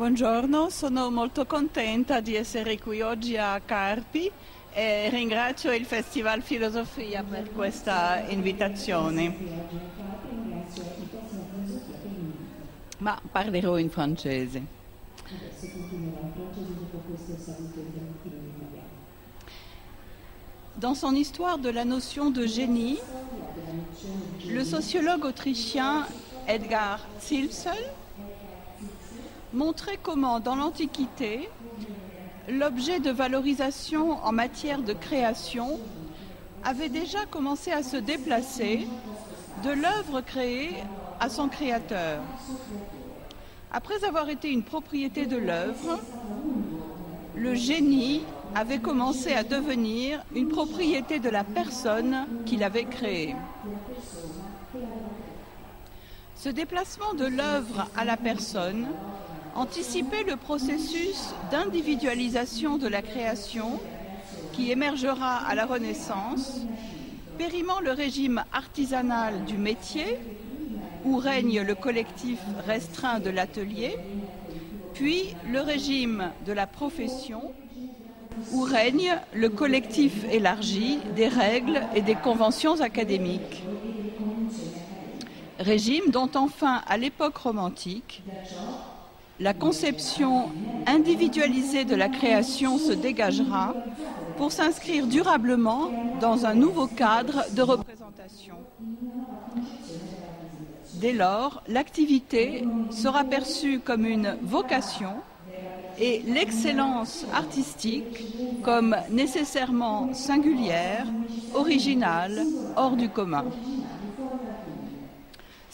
Buongiorno, sono molto contenta di essere qui oggi a Carpi e ringrazio il Festival Filosofia per questa invitazione. Ma parlerò in francese. Dans son histoire de la notion de génie, le sociologue autrichien Edgar Zilsel montrait comment, dans l'Antiquité, l'objet de valorisation en matière de création avait déjà commencé à se déplacer de l'œuvre créée à son créateur. Après avoir été une propriété de l'œuvre, le génie avait commencé à devenir une propriété de la personne qui l'avait créée. Ce déplacement de l'œuvre à la personne anticipait le processus d'individualisation de la création qui émergera à la Renaissance, périmant le régime artisanal du métier, où règne le collectif restreint de l'atelier, puis le régime de la profession, où règne le collectif élargi des règles et des conventions académiques. Régime dont enfin, à l'époque romantique, la conception individualisée de la création se dégagera pour s'inscrire durablement dans un nouveau cadre de représentation. Dès lors, l'activité sera perçue comme une vocation et l'excellence artistique comme nécessairement singulière, originale, hors du commun.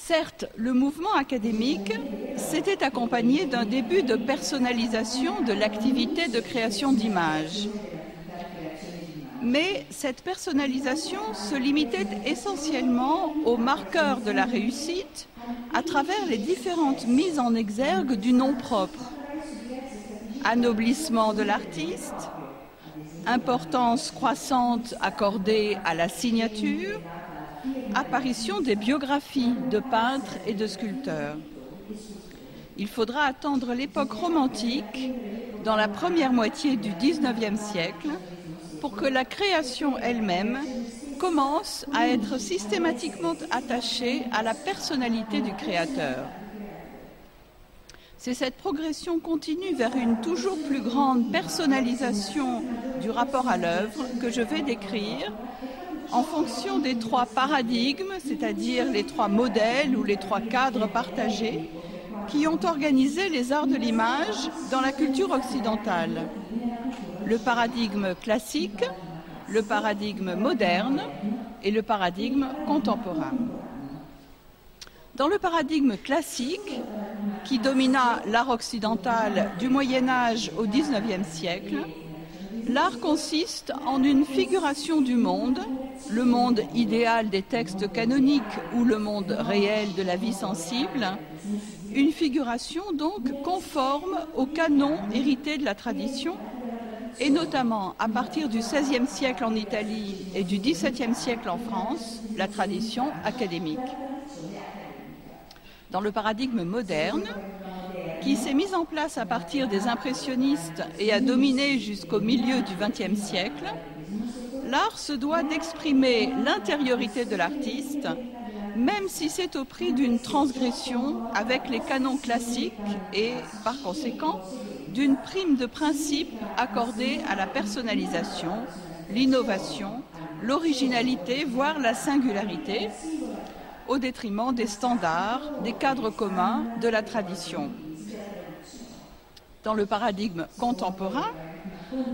Certes, le mouvement académique s'était accompagné d'un début de personnalisation de l'activité de création d'images. Mais cette personnalisation se limitait essentiellement aux marqueurs de la réussite à travers les différentes mises en exergue du nom propre anoblissement de l'artiste, importance croissante accordée à la signature, apparition des biographies de peintres et de sculpteurs. Il faudra attendre l'époque romantique, dans la première moitié du XIXe siècle, pour que la création elle-même commence à être systématiquement attachée à la personnalité du créateur. C'est cette progression continue vers une toujours plus grande personnalisation du rapport à l'œuvre que je vais décrire en fonction des trois paradigmes, c'est-à-dire les trois modèles ou les trois cadres partagés qui ont organisé les arts de l'image dans la culture occidentale. Le paradigme classique, le paradigme moderne et le paradigme contemporain. Dans le paradigme classique, qui domina l'art occidental du Moyen Âge au XIXe siècle, l'art consiste en une figuration du monde, le monde idéal des textes canoniques ou le monde réel de la vie sensible, une figuration donc conforme au canon hérité de la tradition, et notamment à partir du XVIe siècle en Italie et du XVIIe siècle en France, la tradition académique. Dans le paradigme moderne, qui s'est mis en place à partir des impressionnistes et a dominé jusqu'au milieu du XXe siècle, l'art se doit d'exprimer l'intériorité de l'artiste, même si c'est au prix d'une transgression avec les canons classiques et, par conséquent, d'une prime de principe accordée à la personnalisation, l'innovation, l'originalité, voire la singularité, au détriment des standards, des cadres communs, de la tradition. Dans le paradigme contemporain,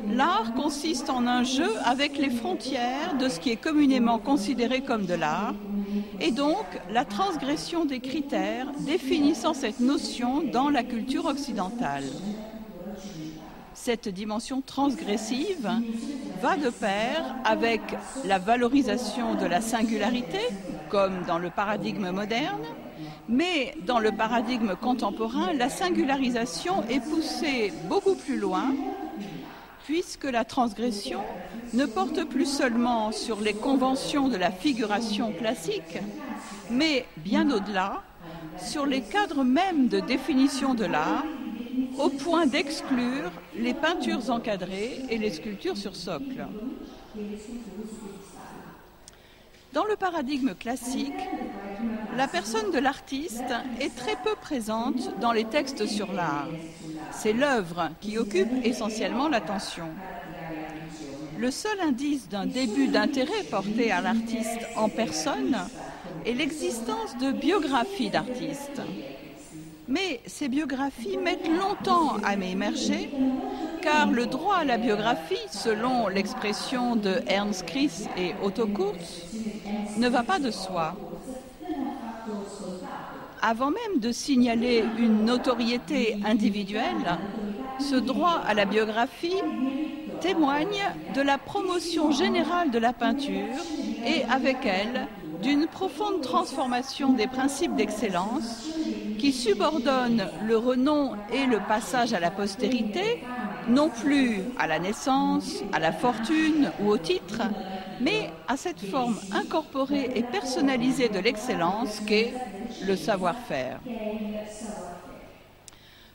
l'art consiste en un jeu avec les frontières de ce qui est communément considéré comme de l'art, et donc la transgression des critères définissant cette notion dans la culture occidentale. Cette dimension transgressive va de pair avec la valorisation de la singularité, comme dans le paradigme moderne, mais dans le paradigme contemporain, la singularisation est poussée beaucoup plus loin, puisque la transgression ne porte plus seulement sur les conventions de la figuration classique, mais bien au-delà, sur les cadres mêmes de définition de l'art au point d'exclure les peintures encadrées et les sculptures sur socle. Dans le paradigme classique, la personne de l'artiste est très peu présente dans les textes sur l'art. C'est l'œuvre qui occupe essentiellement l'attention. Le seul indice d'un début d'intérêt porté à l'artiste en personne est l'existence de biographies d'artistes. Mais ces biographies mettent longtemps à émerger, car le droit à la biographie, selon l'expression de Ernst Chris et Otto Kurz, ne va pas de soi. Avant même de signaler une notoriété individuelle, ce droit à la biographie témoigne de la promotion générale de la peinture et avec elle d'une profonde transformation des principes d'excellence qui subordonnent le renom et le passage à la postérité non plus à la naissance, à la fortune ou au titre, mais à cette forme incorporée et personnalisée de l'excellence qu'est le savoir-faire.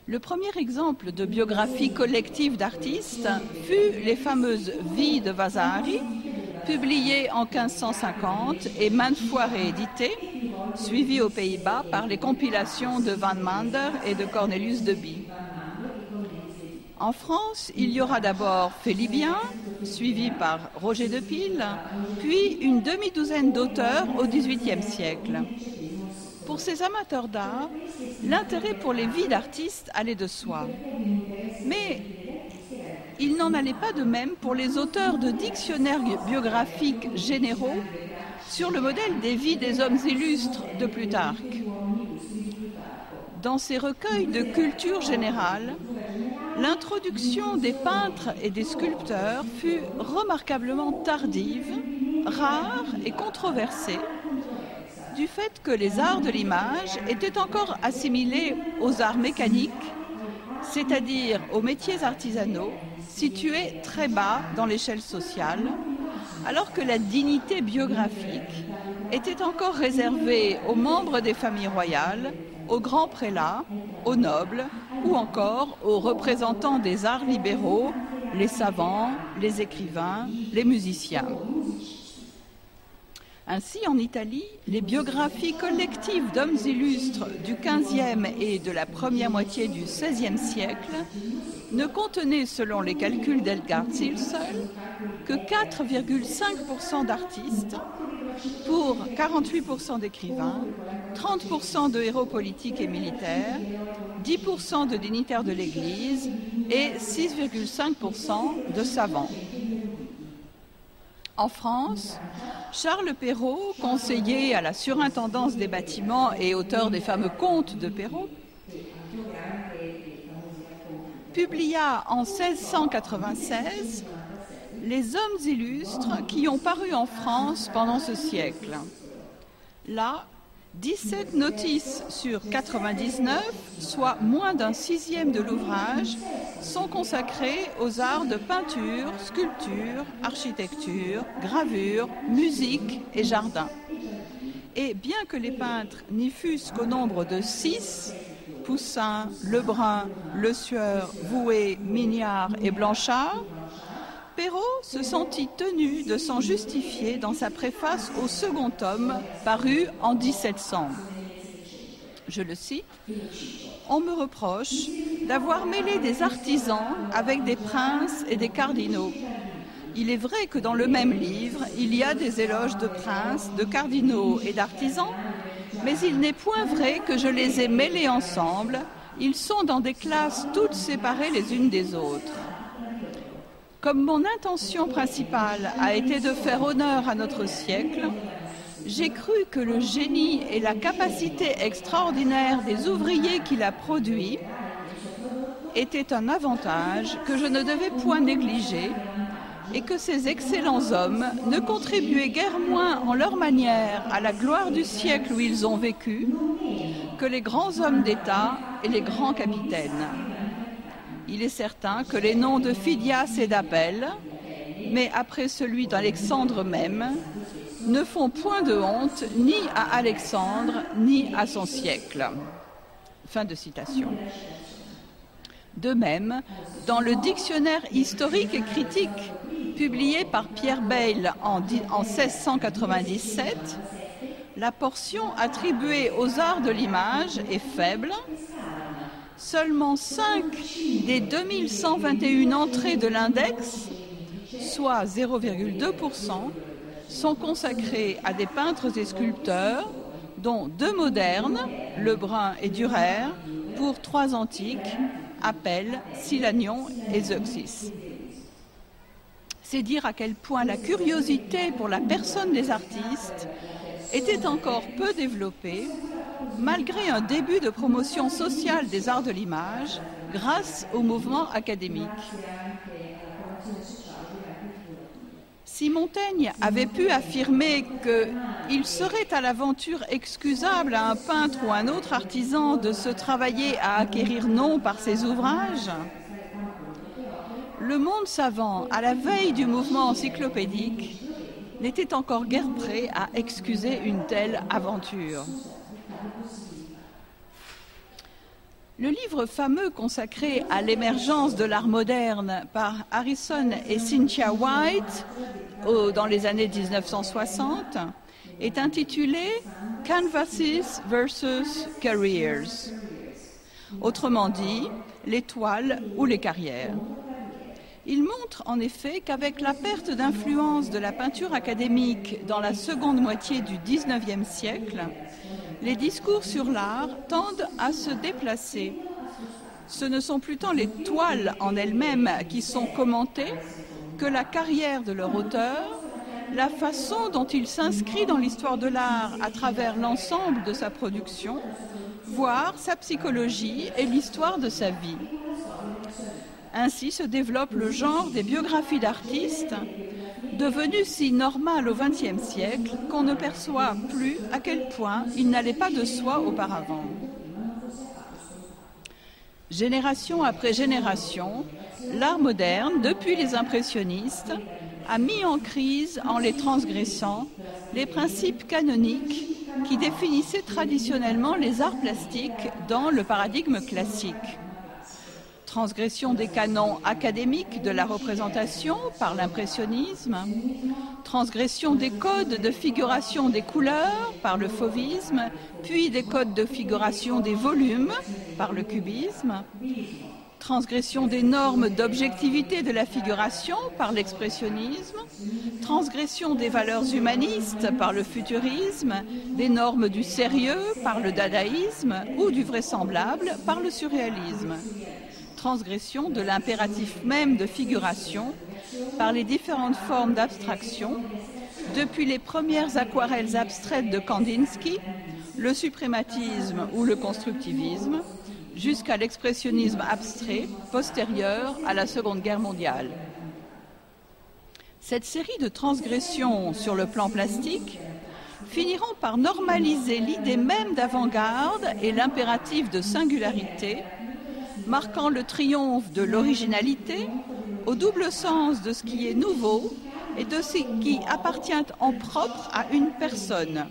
Le premier exemple de biographie collective d'artistes fut les fameuses Vies de Vasari, publiées en 1550 et maintes fois rééditées, suivies aux Pays-Bas par les compilations de Van Mander et de Cornelius de Bie. En France, il y aura d'abord Félibien, suivi par Roger de Pile, puis une demi-douzaine d'auteurs au XVIIIe siècle. Pour ces amateurs d'art, l'intérêt pour les vies d'artistes allait de soi. Mais il n'en allait pas de même pour les auteurs de dictionnaires biographiques généraux sur le modèle des vies des hommes illustres de Plutarque. Dans ces recueils de culture générale, L'introduction des peintres et des sculpteurs fut remarquablement tardive, rare et controversée, du fait que les arts de l'image étaient encore assimilés aux arts mécaniques, c'est-à-dire aux métiers artisanaux, situés très bas dans l'échelle sociale, alors que la dignité biographique était encore réservée aux membres des familles royales, aux grands prélats, aux nobles ou encore aux représentants des arts libéraux, les savants, les écrivains, les musiciens. Ainsi, en Italie, les biographies collectives d'hommes illustres du XVe et de la première moitié du XVIe siècle ne contenaient, selon les calculs d'Edgar Zilsel, que 4,5% d'artistes pour 48% d'écrivains, 30% de héros politiques et militaires, 10% de dignitaires de l'Église et 6,5% de savants. En France, Charles Perrault, conseiller à la surintendance des bâtiments et auteur des fameux contes de Perrault, publia en 1696 les hommes illustres qui ont paru en France pendant ce siècle. Là, 17 notices sur 99, soit moins d'un sixième de l'ouvrage, sont consacrées aux arts de peinture, sculpture, architecture, gravure, musique et jardin. Et bien que les peintres n'y fussent qu'au nombre de six, Poussin, Lebrun, Le Sueur, Vouet, Mignard et Blanchard, Perrault se sentit tenu de s'en justifier dans sa préface au second tome, paru en 1700. Je le cite On me reproche d'avoir mêlé des artisans avec des princes et des cardinaux. Il est vrai que dans le même livre, il y a des éloges de princes, de cardinaux et d'artisans, mais il n'est point vrai que je les ai mêlés ensemble. Ils sont dans des classes toutes séparées les unes des autres. Comme mon intention principale a été de faire honneur à notre siècle, j'ai cru que le génie et la capacité extraordinaire des ouvriers qu'il a produits étaient un avantage que je ne devais point négliger et que ces excellents hommes ne contribuaient guère moins en leur manière à la gloire du siècle où ils ont vécu que les grands hommes d'État et les grands capitaines il est certain que les noms de Phidias et d'Abel, mais après celui d'Alexandre même, ne font point de honte ni à Alexandre ni à son siècle. Fin de citation. De même, dans le dictionnaire historique et critique publié par Pierre Bayle en, 1697, la portion attribuée aux arts de l'image est faible. Seulement 5 des 2121 entrées de l'index, soit 0,2%, sont consacrées à des peintres et sculpteurs, dont deux modernes, Lebrun et Durer, pour trois antiques, Appel, Silanion et Zeuxis. C'est dire à quel point la curiosité pour la personne des artistes était encore peu développée, malgré un début de promotion sociale des arts de l'image grâce au mouvement académique. Si Montaigne avait pu affirmer qu'il serait à l'aventure excusable à un peintre ou un autre artisan de se travailler à acquérir nom par ses ouvrages, le monde savant, à la veille du mouvement encyclopédique, n'était encore guère prêt à excuser une telle aventure. Le livre fameux consacré à l'émergence de l'art moderne par Harrison et Cynthia White dans les années 1960 est intitulé Canvases versus Careers. Autrement dit, l'étoile ou les carrières. Il montre en effet qu'avec la perte d'influence de la peinture académique dans la seconde moitié du XIXe siècle, les discours sur l'art tendent à se déplacer. Ce ne sont plus tant les toiles en elles-mêmes qui sont commentées que la carrière de leur auteur, la façon dont il s'inscrit dans l'histoire de l'art à travers l'ensemble de sa production, voire sa psychologie et l'histoire de sa vie. Ainsi se développe le genre des biographies d'artistes devenu si normal au XXe siècle qu'on ne perçoit plus à quel point il n'allait pas de soi auparavant. Génération après génération, l'art moderne, depuis les impressionnistes, a mis en crise, en les transgressant, les principes canoniques qui définissaient traditionnellement les arts plastiques dans le paradigme classique transgression des canons académiques de la représentation par l'impressionnisme, transgression des codes de figuration des couleurs par le fauvisme, puis des codes de figuration des volumes par le cubisme, transgression des normes d'objectivité de la figuration par l'expressionnisme, transgression des valeurs humanistes par le futurisme, des normes du sérieux par le dadaïsme ou du vraisemblable par le surréalisme transgression de l'impératif même de figuration par les différentes formes d'abstraction, depuis les premières aquarelles abstraites de Kandinsky, le suprématisme ou le constructivisme, jusqu'à l'expressionnisme abstrait postérieur à la Seconde Guerre mondiale. Cette série de transgressions sur le plan plastique finiront par normaliser l'idée même d'avant-garde et l'impératif de singularité marquant le triomphe de l'originalité au double sens de ce qui est nouveau et de ce qui appartient en propre à une personne.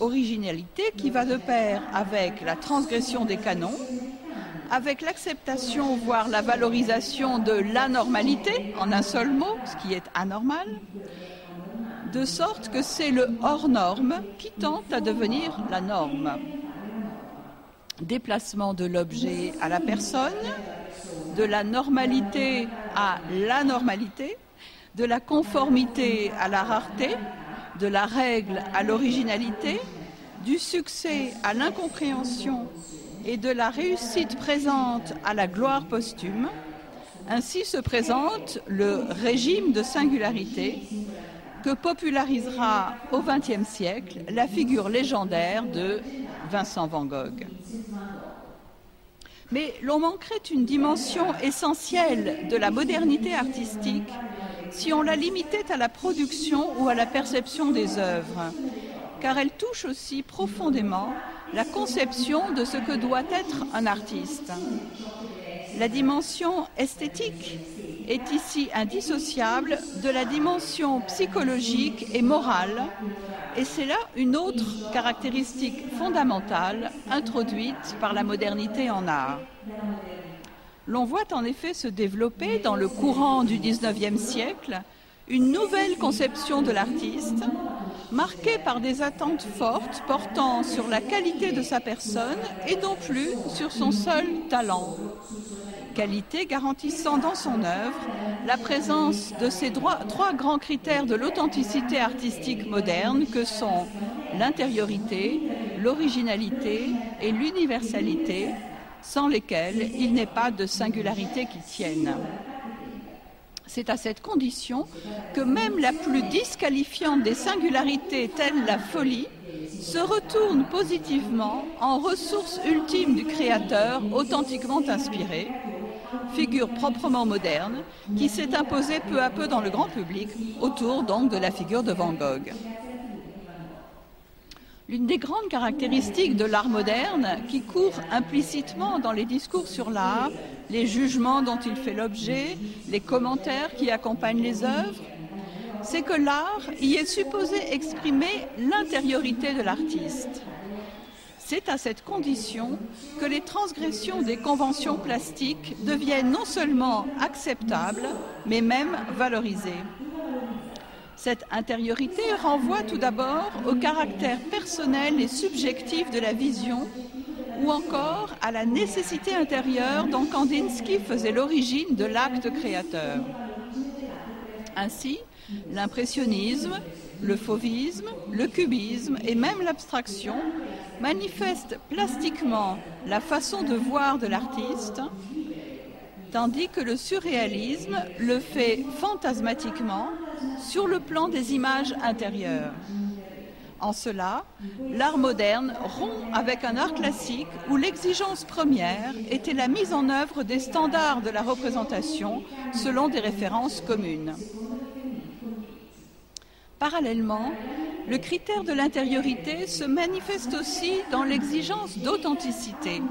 Originalité qui va de pair avec la transgression des canons, avec l'acceptation, voire la valorisation de l'anormalité, en un seul mot, ce qui est anormal, de sorte que c'est le hors norme qui tente à devenir la norme déplacement de l'objet à la personne, de la normalité à l'anormalité, de la conformité à la rareté, de la règle à l'originalité, du succès à l'incompréhension et de la réussite présente à la gloire posthume, ainsi se présente le régime de singularité que popularisera au XXe siècle la figure légendaire de Vincent van Gogh. Mais l'on manquerait une dimension essentielle de la modernité artistique si on la limitait à la production ou à la perception des œuvres, car elle touche aussi profondément la conception de ce que doit être un artiste. La dimension esthétique est ici indissociable de la dimension psychologique et morale, et c'est là une autre caractéristique fondamentale introduite par la modernité en art. L'on voit en effet se développer dans le courant du XIXe siècle une nouvelle conception de l'artiste, marquée par des attentes fortes portant sur la qualité de sa personne et non plus sur son seul talent qualité garantissant dans son œuvre la présence de ces trois grands critères de l'authenticité artistique moderne que sont l'intériorité, l'originalité et l'universalité, sans lesquels il n'est pas de singularité qui tienne. C'est à cette condition que même la plus disqualifiante des singularités, telle la folie, se retourne positivement en ressource ultime du créateur authentiquement inspiré, figure proprement moderne, qui s'est imposée peu à peu dans le grand public, autour donc de la figure de Van Gogh. L'une des grandes caractéristiques de l'art moderne, qui court implicitement dans les discours sur l'art, les jugements dont il fait l'objet, les commentaires qui accompagnent les œuvres, c'est que l'art y est supposé exprimer l'intériorité de l'artiste. C'est à cette condition que les transgressions des conventions plastiques deviennent non seulement acceptables, mais même valorisées. Cette intériorité renvoie tout d'abord au caractère personnel et subjectif de la vision ou encore à la nécessité intérieure dont Kandinsky faisait l'origine de l'acte créateur. Ainsi, l'impressionnisme, le fauvisme, le cubisme et même l'abstraction manifestent plastiquement la façon de voir de l'artiste, tandis que le surréalisme le fait fantasmatiquement sur le plan des images intérieures. En cela, l'art moderne rompt avec un art classique où l'exigence première était la mise en œuvre des standards de la représentation selon des références communes. Parallèlement, le critère de l'intériorité se manifeste aussi dans l'exigence d'authenticité.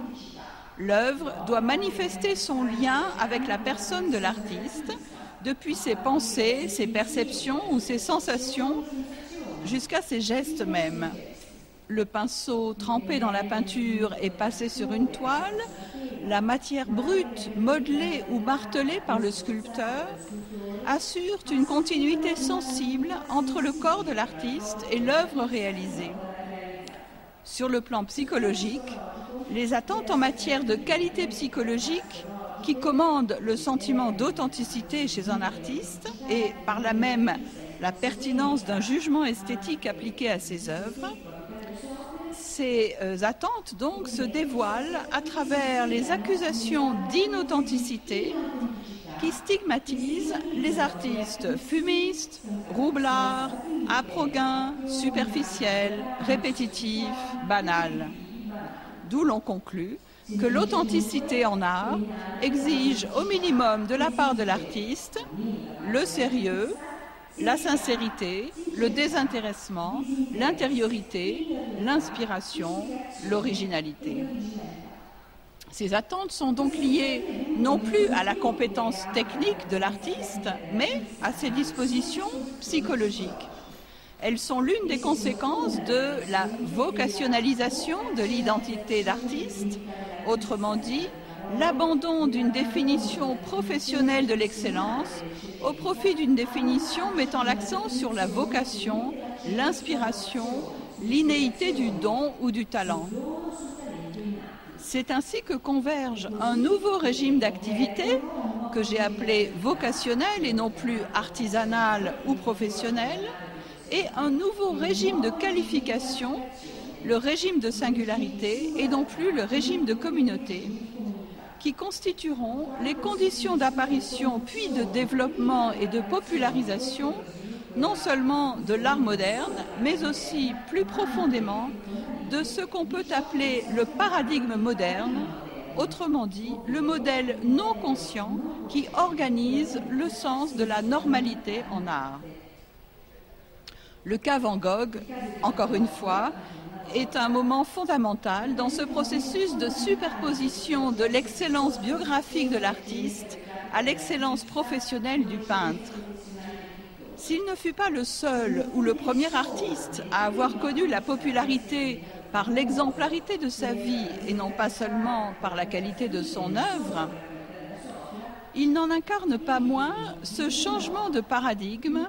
L'œuvre doit manifester son lien avec la personne de l'artiste, depuis ses pensées, ses perceptions ou ses sensations, jusqu'à ses gestes même le pinceau trempé dans la peinture et passé sur une toile, la matière brute modelée ou martelée par le sculpteur assurent une continuité sensible entre le corps de l'artiste et l'œuvre réalisée. Sur le plan psychologique, les attentes en matière de qualité psychologique qui commandent le sentiment d'authenticité chez un artiste et par là même la pertinence d'un jugement esthétique appliqué à ses œuvres ces euh, attentes donc se dévoilent à travers les accusations d'inauthenticité qui stigmatisent les artistes fumistes, roublards, aproguins, superficiels, répétitifs, banals. D'où l'on conclut que l'authenticité en art exige au minimum de la part de l'artiste le sérieux, la sincérité, le désintéressement, l'intériorité, l'inspiration, l'originalité. Ces attentes sont donc liées non plus à la compétence technique de l'artiste, mais à ses dispositions psychologiques. Elles sont l'une des conséquences de la vocationnalisation de l'identité d'artiste, autrement dit, l'abandon d'une définition professionnelle de l'excellence au profit d'une définition mettant l'accent sur la vocation, l'inspiration, l'inéité du don ou du talent. C'est ainsi que converge un nouveau régime d'activité que j'ai appelé vocationnel et non plus artisanal ou professionnel, et un nouveau régime de qualification, le régime de singularité et non plus le régime de communauté, qui constitueront les conditions d'apparition puis de développement et de popularisation non seulement de l'art moderne, mais aussi plus profondément de ce qu'on peut appeler le paradigme moderne, autrement dit le modèle non conscient qui organise le sens de la normalité en art. Le cas Van Gogh, encore une fois, est un moment fondamental dans ce processus de superposition de l'excellence biographique de l'artiste à l'excellence professionnelle du peintre. S'il ne fut pas le seul ou le premier artiste à avoir connu la popularité par l'exemplarité de sa vie et non pas seulement par la qualité de son œuvre, il n'en incarne pas moins ce changement de paradigme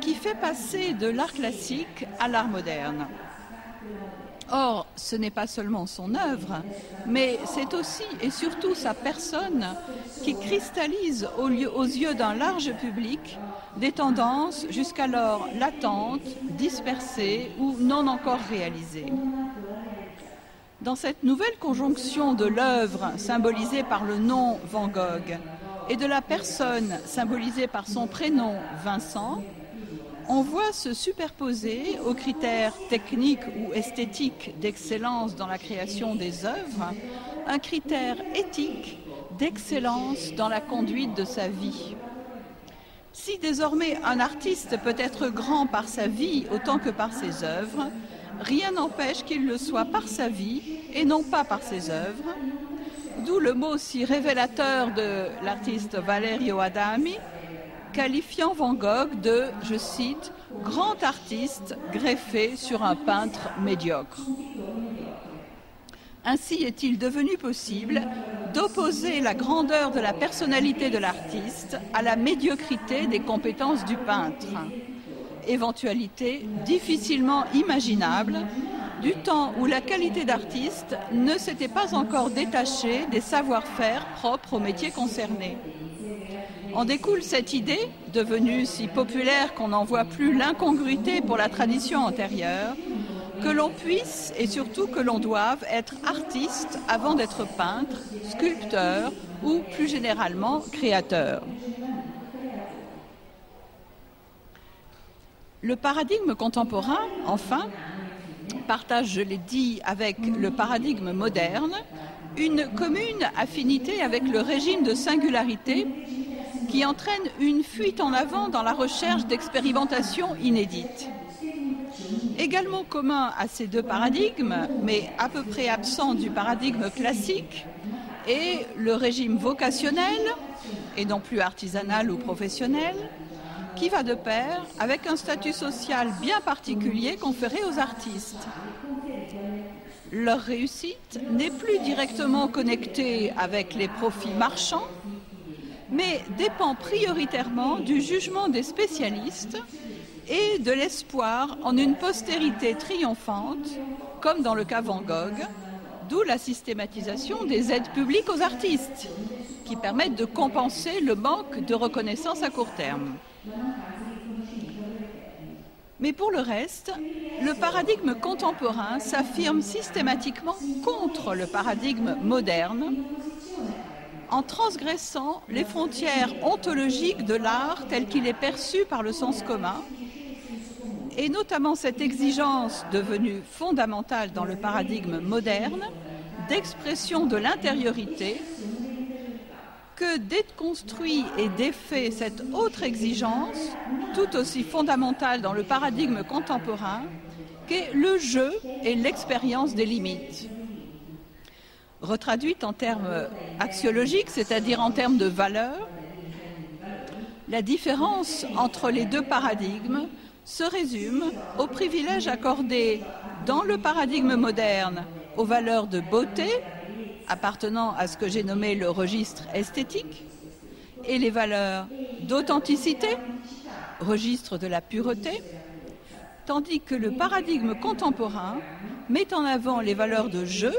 qui fait passer de l'art classique à l'art moderne. Or, ce n'est pas seulement son œuvre, mais c'est aussi et surtout sa personne qui cristallise aux yeux d'un large public des tendances jusqu'alors latentes, dispersées ou non encore réalisées. Dans cette nouvelle conjonction de l'œuvre symbolisée par le nom Van Gogh et de la personne symbolisée par son prénom Vincent, on voit se superposer aux critères techniques ou esthétiques d'excellence dans la création des œuvres un critère éthique d'excellence dans la conduite de sa vie. Si désormais un artiste peut être grand par sa vie autant que par ses œuvres, rien n'empêche qu'il le soit par sa vie et non pas par ses œuvres, d'où le mot si révélateur de l'artiste Valerio Adami, qualifiant Van Gogh de, je cite, grand artiste greffé sur un peintre médiocre. Ainsi est-il devenu possible d'opposer la grandeur de la personnalité de l'artiste à la médiocrité des compétences du peintre, éventualité difficilement imaginable du temps où la qualité d'artiste ne s'était pas encore détachée des savoir-faire propres au métier concerné. En découle cette idée, devenue si populaire qu'on n'en voit plus l'incongruité pour la tradition antérieure, que l'on puisse et surtout que l'on doive être artiste avant d'être peintre, sculpteur ou plus généralement créateur. Le paradigme contemporain, enfin, partage, je l'ai dit, avec le paradigme moderne, une commune affinité avec le régime de singularité qui entraîne une fuite en avant dans la recherche d'expérimentations inédites. Également commun à ces deux paradigmes, mais à peu près absent du paradigme classique, est le régime vocationnel, et non plus artisanal ou professionnel, qui va de pair avec un statut social bien particulier conféré aux artistes. Leur réussite n'est plus directement connectée avec les profits marchands, mais dépend prioritairement du jugement des spécialistes et de l'espoir en une postérité triomphante, comme dans le cas Van Gogh, d'où la systématisation des aides publiques aux artistes, qui permettent de compenser le manque de reconnaissance à court terme. Mais pour le reste, le paradigme contemporain s'affirme systématiquement contre le paradigme moderne en transgressant les frontières ontologiques de l'art tel qu'il est perçu par le sens commun, et notamment cette exigence devenue fondamentale dans le paradigme moderne d'expression de l'intériorité, que déconstruit et défait cette autre exigence, tout aussi fondamentale dans le paradigme contemporain, qu'est le jeu et l'expérience des limites retraduite en termes axiologiques, c'est-à-dire en termes de valeur, la différence entre les deux paradigmes se résume au privilège accordé dans le paradigme moderne aux valeurs de beauté, appartenant à ce que j'ai nommé le registre esthétique, et les valeurs d'authenticité, registre de la pureté, tandis que le paradigme contemporain met en avant les valeurs de jeu,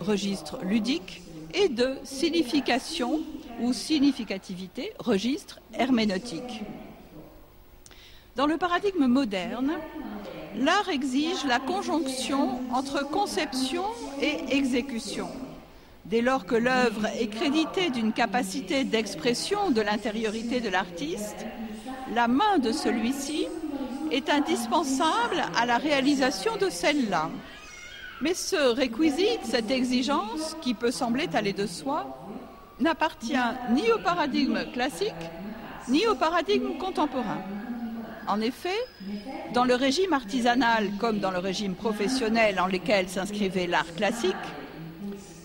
registre ludique, et de signification ou significativité, registre herméneutique. Dans le paradigme moderne, l'art exige la conjonction entre conception et exécution. Dès lors que l'œuvre est créditée d'une capacité d'expression de l'intériorité de l'artiste, la main de celui-ci est indispensable à la réalisation de celle-là. Mais ce réquisite, cette exigence, qui peut sembler aller de soi, n'appartient ni au paradigme classique, ni au paradigme contemporain. En effet, dans le régime artisanal comme dans le régime professionnel en lequel s'inscrivait l'art classique,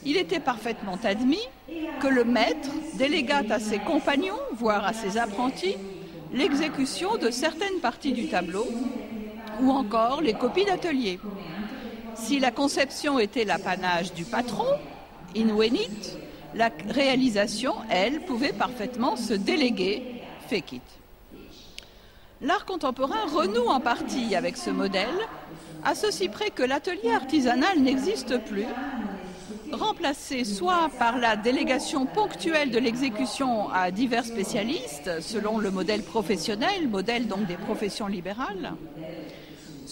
il était parfaitement admis que le maître délégate à ses compagnons, voire à ses apprentis, l'exécution de certaines parties du tableau ou encore les copies d'atelier. Si la conception était l'apanage du patron, in venit, la réalisation, elle, pouvait parfaitement se déléguer, fake it. L'art contemporain renoue en partie avec ce modèle, à ceci près que l'atelier artisanal n'existe plus, remplacé soit par la délégation ponctuelle de l'exécution à divers spécialistes, selon le modèle professionnel, modèle donc des professions libérales,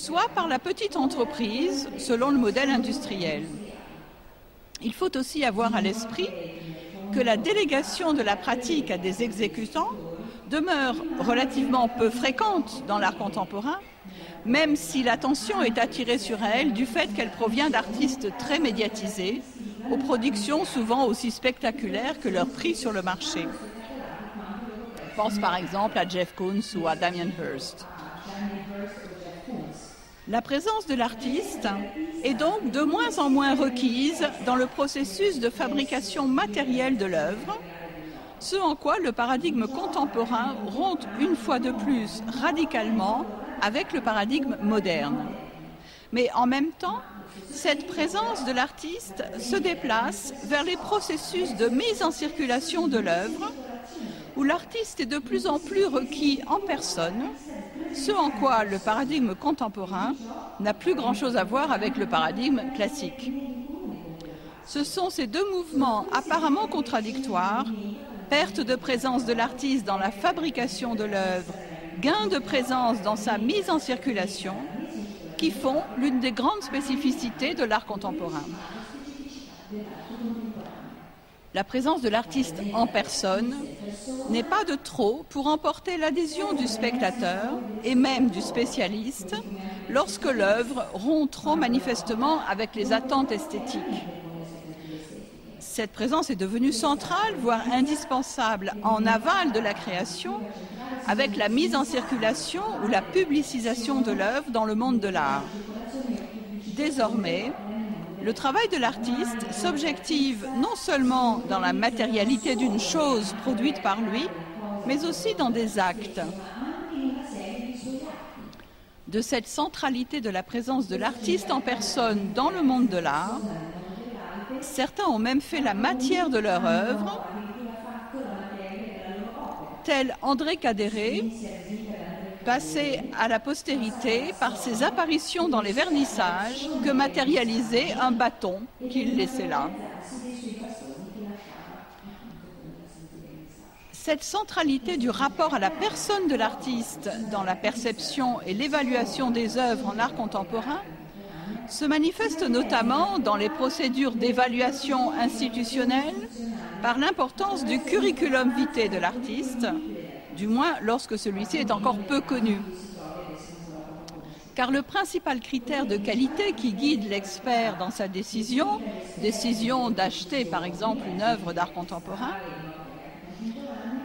soit par la petite entreprise, selon le modèle industriel. Il faut aussi avoir à l'esprit que la délégation de la pratique à des exécutants demeure relativement peu fréquente dans l'art contemporain, même si l'attention est attirée sur elle du fait qu'elle provient d'artistes très médiatisés, aux productions souvent aussi spectaculaires que leur prix sur le marché. Pense par exemple à Jeff Koons ou à Damien Hirst. La présence de l'artiste est donc de moins en moins requise dans le processus de fabrication matérielle de l'œuvre, ce en quoi le paradigme contemporain rompt une fois de plus radicalement avec le paradigme moderne. Mais en même temps, cette présence de l'artiste se déplace vers les processus de mise en circulation de l'œuvre, où l'artiste est de plus en plus requis en personne, ce en quoi le paradigme contemporain n'a plus grand-chose à voir avec le paradigme classique. Ce sont ces deux mouvements apparemment contradictoires, perte de présence de l'artiste dans la fabrication de l'œuvre, gain de présence dans sa mise en circulation, qui font l'une des grandes spécificités de l'art contemporain. La présence de l'artiste en personne n'est pas de trop pour emporter l'adhésion du spectateur et même du spécialiste lorsque l'œuvre rompt trop manifestement avec les attentes esthétiques. Cette présence est devenue centrale, voire indispensable en aval de la création, avec la mise en circulation ou la publicisation de l'œuvre dans le monde de l'art. Désormais, le travail de l'artiste s'objective non seulement dans la matérialité d'une chose produite par lui, mais aussi dans des actes. De cette centralité de la présence de l'artiste en personne dans le monde de l'art, certains ont même fait la matière de leur œuvre, tel André Cadéré, passé à la postérité par ses apparitions dans les vernissages que matérialisait un bâton qu'il laissait là. Cette centralité du rapport à la personne de l'artiste dans la perception et l'évaluation des œuvres en art contemporain se manifeste notamment dans les procédures d'évaluation institutionnelle par l'importance du curriculum vitae de l'artiste du moins lorsque celui-ci est encore peu connu. Car le principal critère de qualité qui guide l'expert dans sa décision, décision d'acheter par exemple une œuvre d'art contemporain,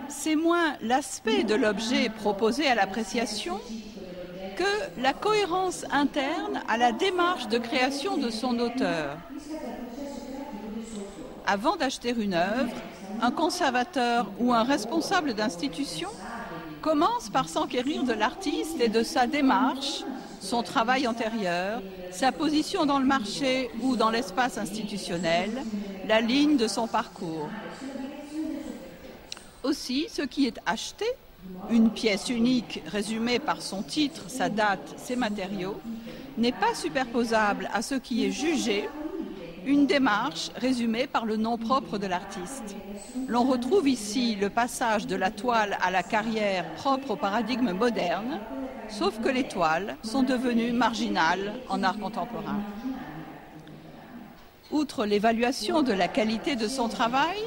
c'est moins l'aspect de l'objet proposé à l'appréciation que la cohérence interne à la démarche de création de son auteur. Avant d'acheter une œuvre, un conservateur ou un responsable d'institution commence par s'enquérir de l'artiste et de sa démarche, son travail antérieur, sa position dans le marché ou dans l'espace institutionnel, la ligne de son parcours. Aussi, ce qui est acheté, une pièce unique résumée par son titre, sa date, ses matériaux, n'est pas superposable à ce qui est jugé une démarche résumée par le nom propre de l'artiste. L'on retrouve ici le passage de la toile à la carrière propre au paradigme moderne, sauf que les toiles sont devenues marginales en art contemporain. Outre l'évaluation de la qualité de son travail,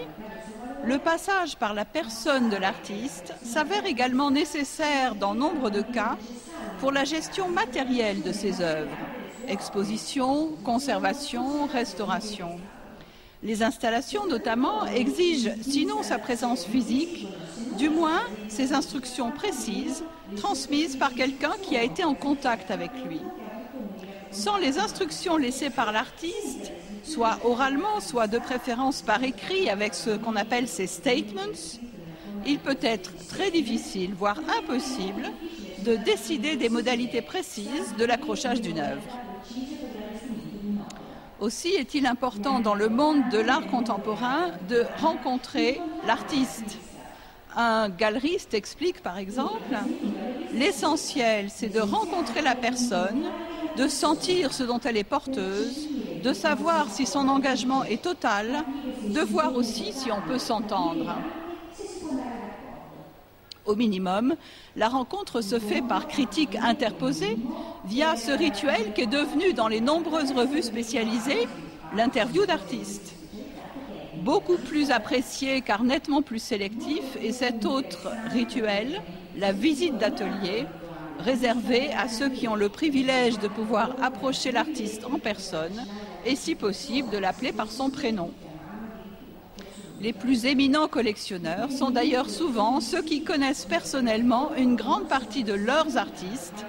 le passage par la personne de l'artiste s'avère également nécessaire dans nombre de cas pour la gestion matérielle de ses œuvres exposition, conservation, restauration. Les installations notamment exigent, sinon sa présence physique, du moins ses instructions précises transmise par quelqu'un qui a été en contact avec lui. Sans les instructions laissées par l'artiste, soit oralement, soit de préférence par écrit avec ce qu'on appelle ses statements, il peut être très difficile, voire impossible, de décider des modalités précises de l'accrochage d'une œuvre. Aussi est-il important dans le monde de l'art contemporain de rencontrer l'artiste. Un galeriste explique par exemple, l'essentiel c'est de rencontrer la personne, de sentir ce dont elle est porteuse, de savoir si son engagement est total, de voir aussi si on peut s'entendre. Au minimum, la rencontre se fait par critique interposée via ce rituel qui est devenu dans les nombreuses revues spécialisées l'interview d'artistes. Beaucoup plus apprécié car nettement plus sélectif est cet autre rituel, la visite d'atelier, réservé à ceux qui ont le privilège de pouvoir approcher l'artiste en personne et si possible de l'appeler par son prénom. Les plus éminents collectionneurs sont d'ailleurs souvent ceux qui connaissent personnellement une grande partie de leurs artistes,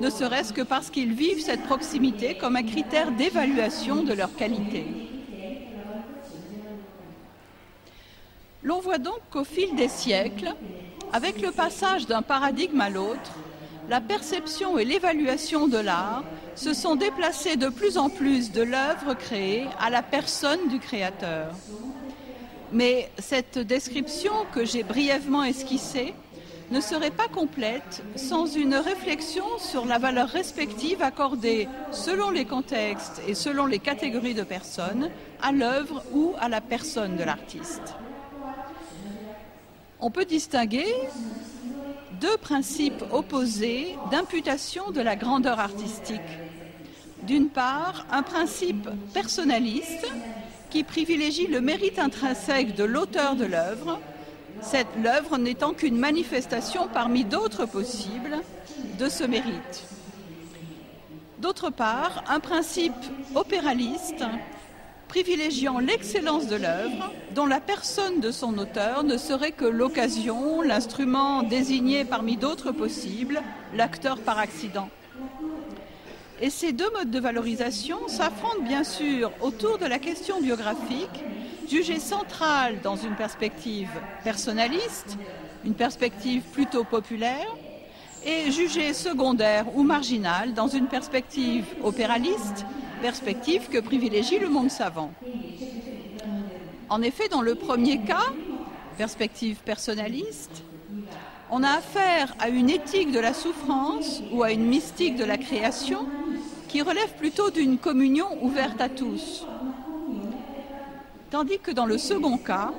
ne serait-ce que parce qu'ils vivent cette proximité comme un critère d'évaluation de leur qualité. L'on voit donc qu'au fil des siècles, avec le passage d'un paradigme à l'autre, la perception et l'évaluation de l'art se sont déplacées de plus en plus de l'œuvre créée à la personne du créateur. Mais cette description que j'ai brièvement esquissée ne serait pas complète sans une réflexion sur la valeur respective accordée selon les contextes et selon les catégories de personnes à l'œuvre ou à la personne de l'artiste. On peut distinguer deux principes opposés d'imputation de la grandeur artistique. D'une part, un principe personnaliste qui privilégie le mérite intrinsèque de l'auteur de l'œuvre, cette l'œuvre n'étant qu'une manifestation parmi d'autres possibles de ce mérite. D'autre part, un principe opéraliste privilégiant l'excellence de l'œuvre, dont la personne de son auteur ne serait que l'occasion, l'instrument désigné parmi d'autres possibles, l'acteur par accident. Et ces deux modes de valorisation s'affrontent bien sûr autour de la question biographique, jugée centrale dans une perspective personnaliste, une perspective plutôt populaire, et jugée secondaire ou marginale dans une perspective opéraliste, perspective que privilégie le monde savant. En effet, dans le premier cas, perspective personnaliste, on a affaire à une éthique de la souffrance ou à une mystique de la création qui relève plutôt d'une communion ouverte à tous. Tandis que dans le second cas,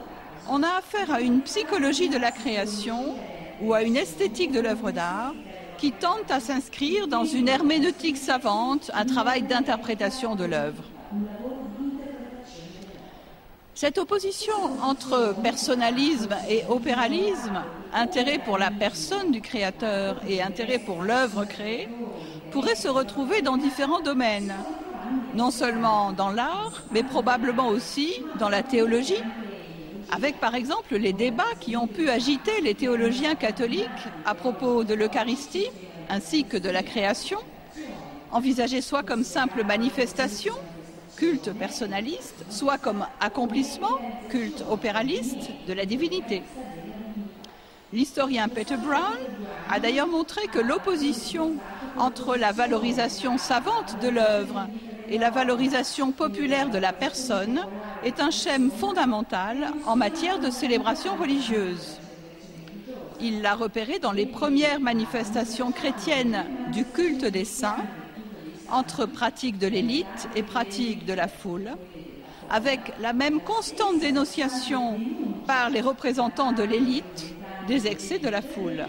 on a affaire à une psychologie de la création ou à une esthétique de l'œuvre d'art qui tente à s'inscrire dans une herméneutique savante, un travail d'interprétation de l'œuvre. Cette opposition entre personnalisme et opéralisme, intérêt pour la personne du créateur et intérêt pour l'œuvre créée, pourrait se retrouver dans différents domaines, non seulement dans l'art, mais probablement aussi dans la théologie, avec par exemple les débats qui ont pu agiter les théologiens catholiques à propos de l'Eucharistie ainsi que de la création, envisagée soit comme simple manifestation, culte personnaliste, soit comme accomplissement, culte opéraliste de la divinité. L'historien Peter Brown a d'ailleurs montré que l'opposition entre la valorisation savante de l'œuvre et la valorisation populaire de la personne est un schème fondamental en matière de célébration religieuse. Il l'a repéré dans les premières manifestations chrétiennes du culte des saints, entre pratique de l'élite et pratique de la foule, avec la même constante dénonciation par les représentants de l'élite des excès de la foule.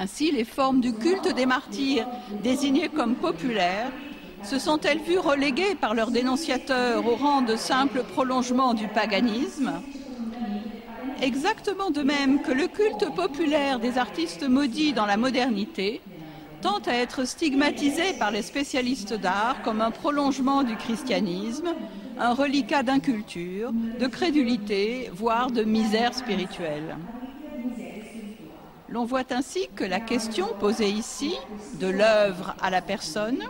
Ainsi, les formes du culte des martyrs, désignées comme populaires, se sont-elles vues reléguées par leurs dénonciateurs au rang de simple prolongement du paganisme Exactement de même que le culte populaire des artistes maudits dans la modernité tente à être stigmatisé par les spécialistes d'art comme un prolongement du christianisme, un reliquat d'inculture, de crédulité, voire de misère spirituelle. L'on voit ainsi que la question posée ici, de l'œuvre à la personne,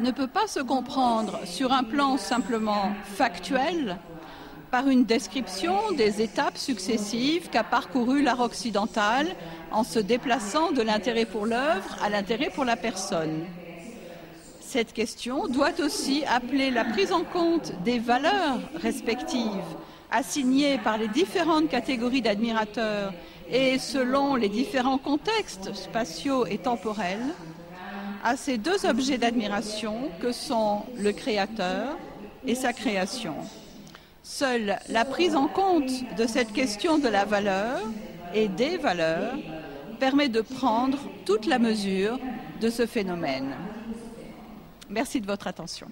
ne peut pas se comprendre sur un plan simplement factuel, par une description des étapes successives qu'a parcouru l'art occidental en se déplaçant de l'intérêt pour l'œuvre à l'intérêt pour la personne. Cette question doit aussi appeler la prise en compte des valeurs respectives assignées par les différentes catégories d'admirateurs et selon les différents contextes spatiaux et temporels à ces deux objets d'admiration que sont le créateur et sa création. Seule la prise en compte de cette question de la valeur et des valeurs permet de prendre toute la mesure de ce phénomène. Merci de votre attention.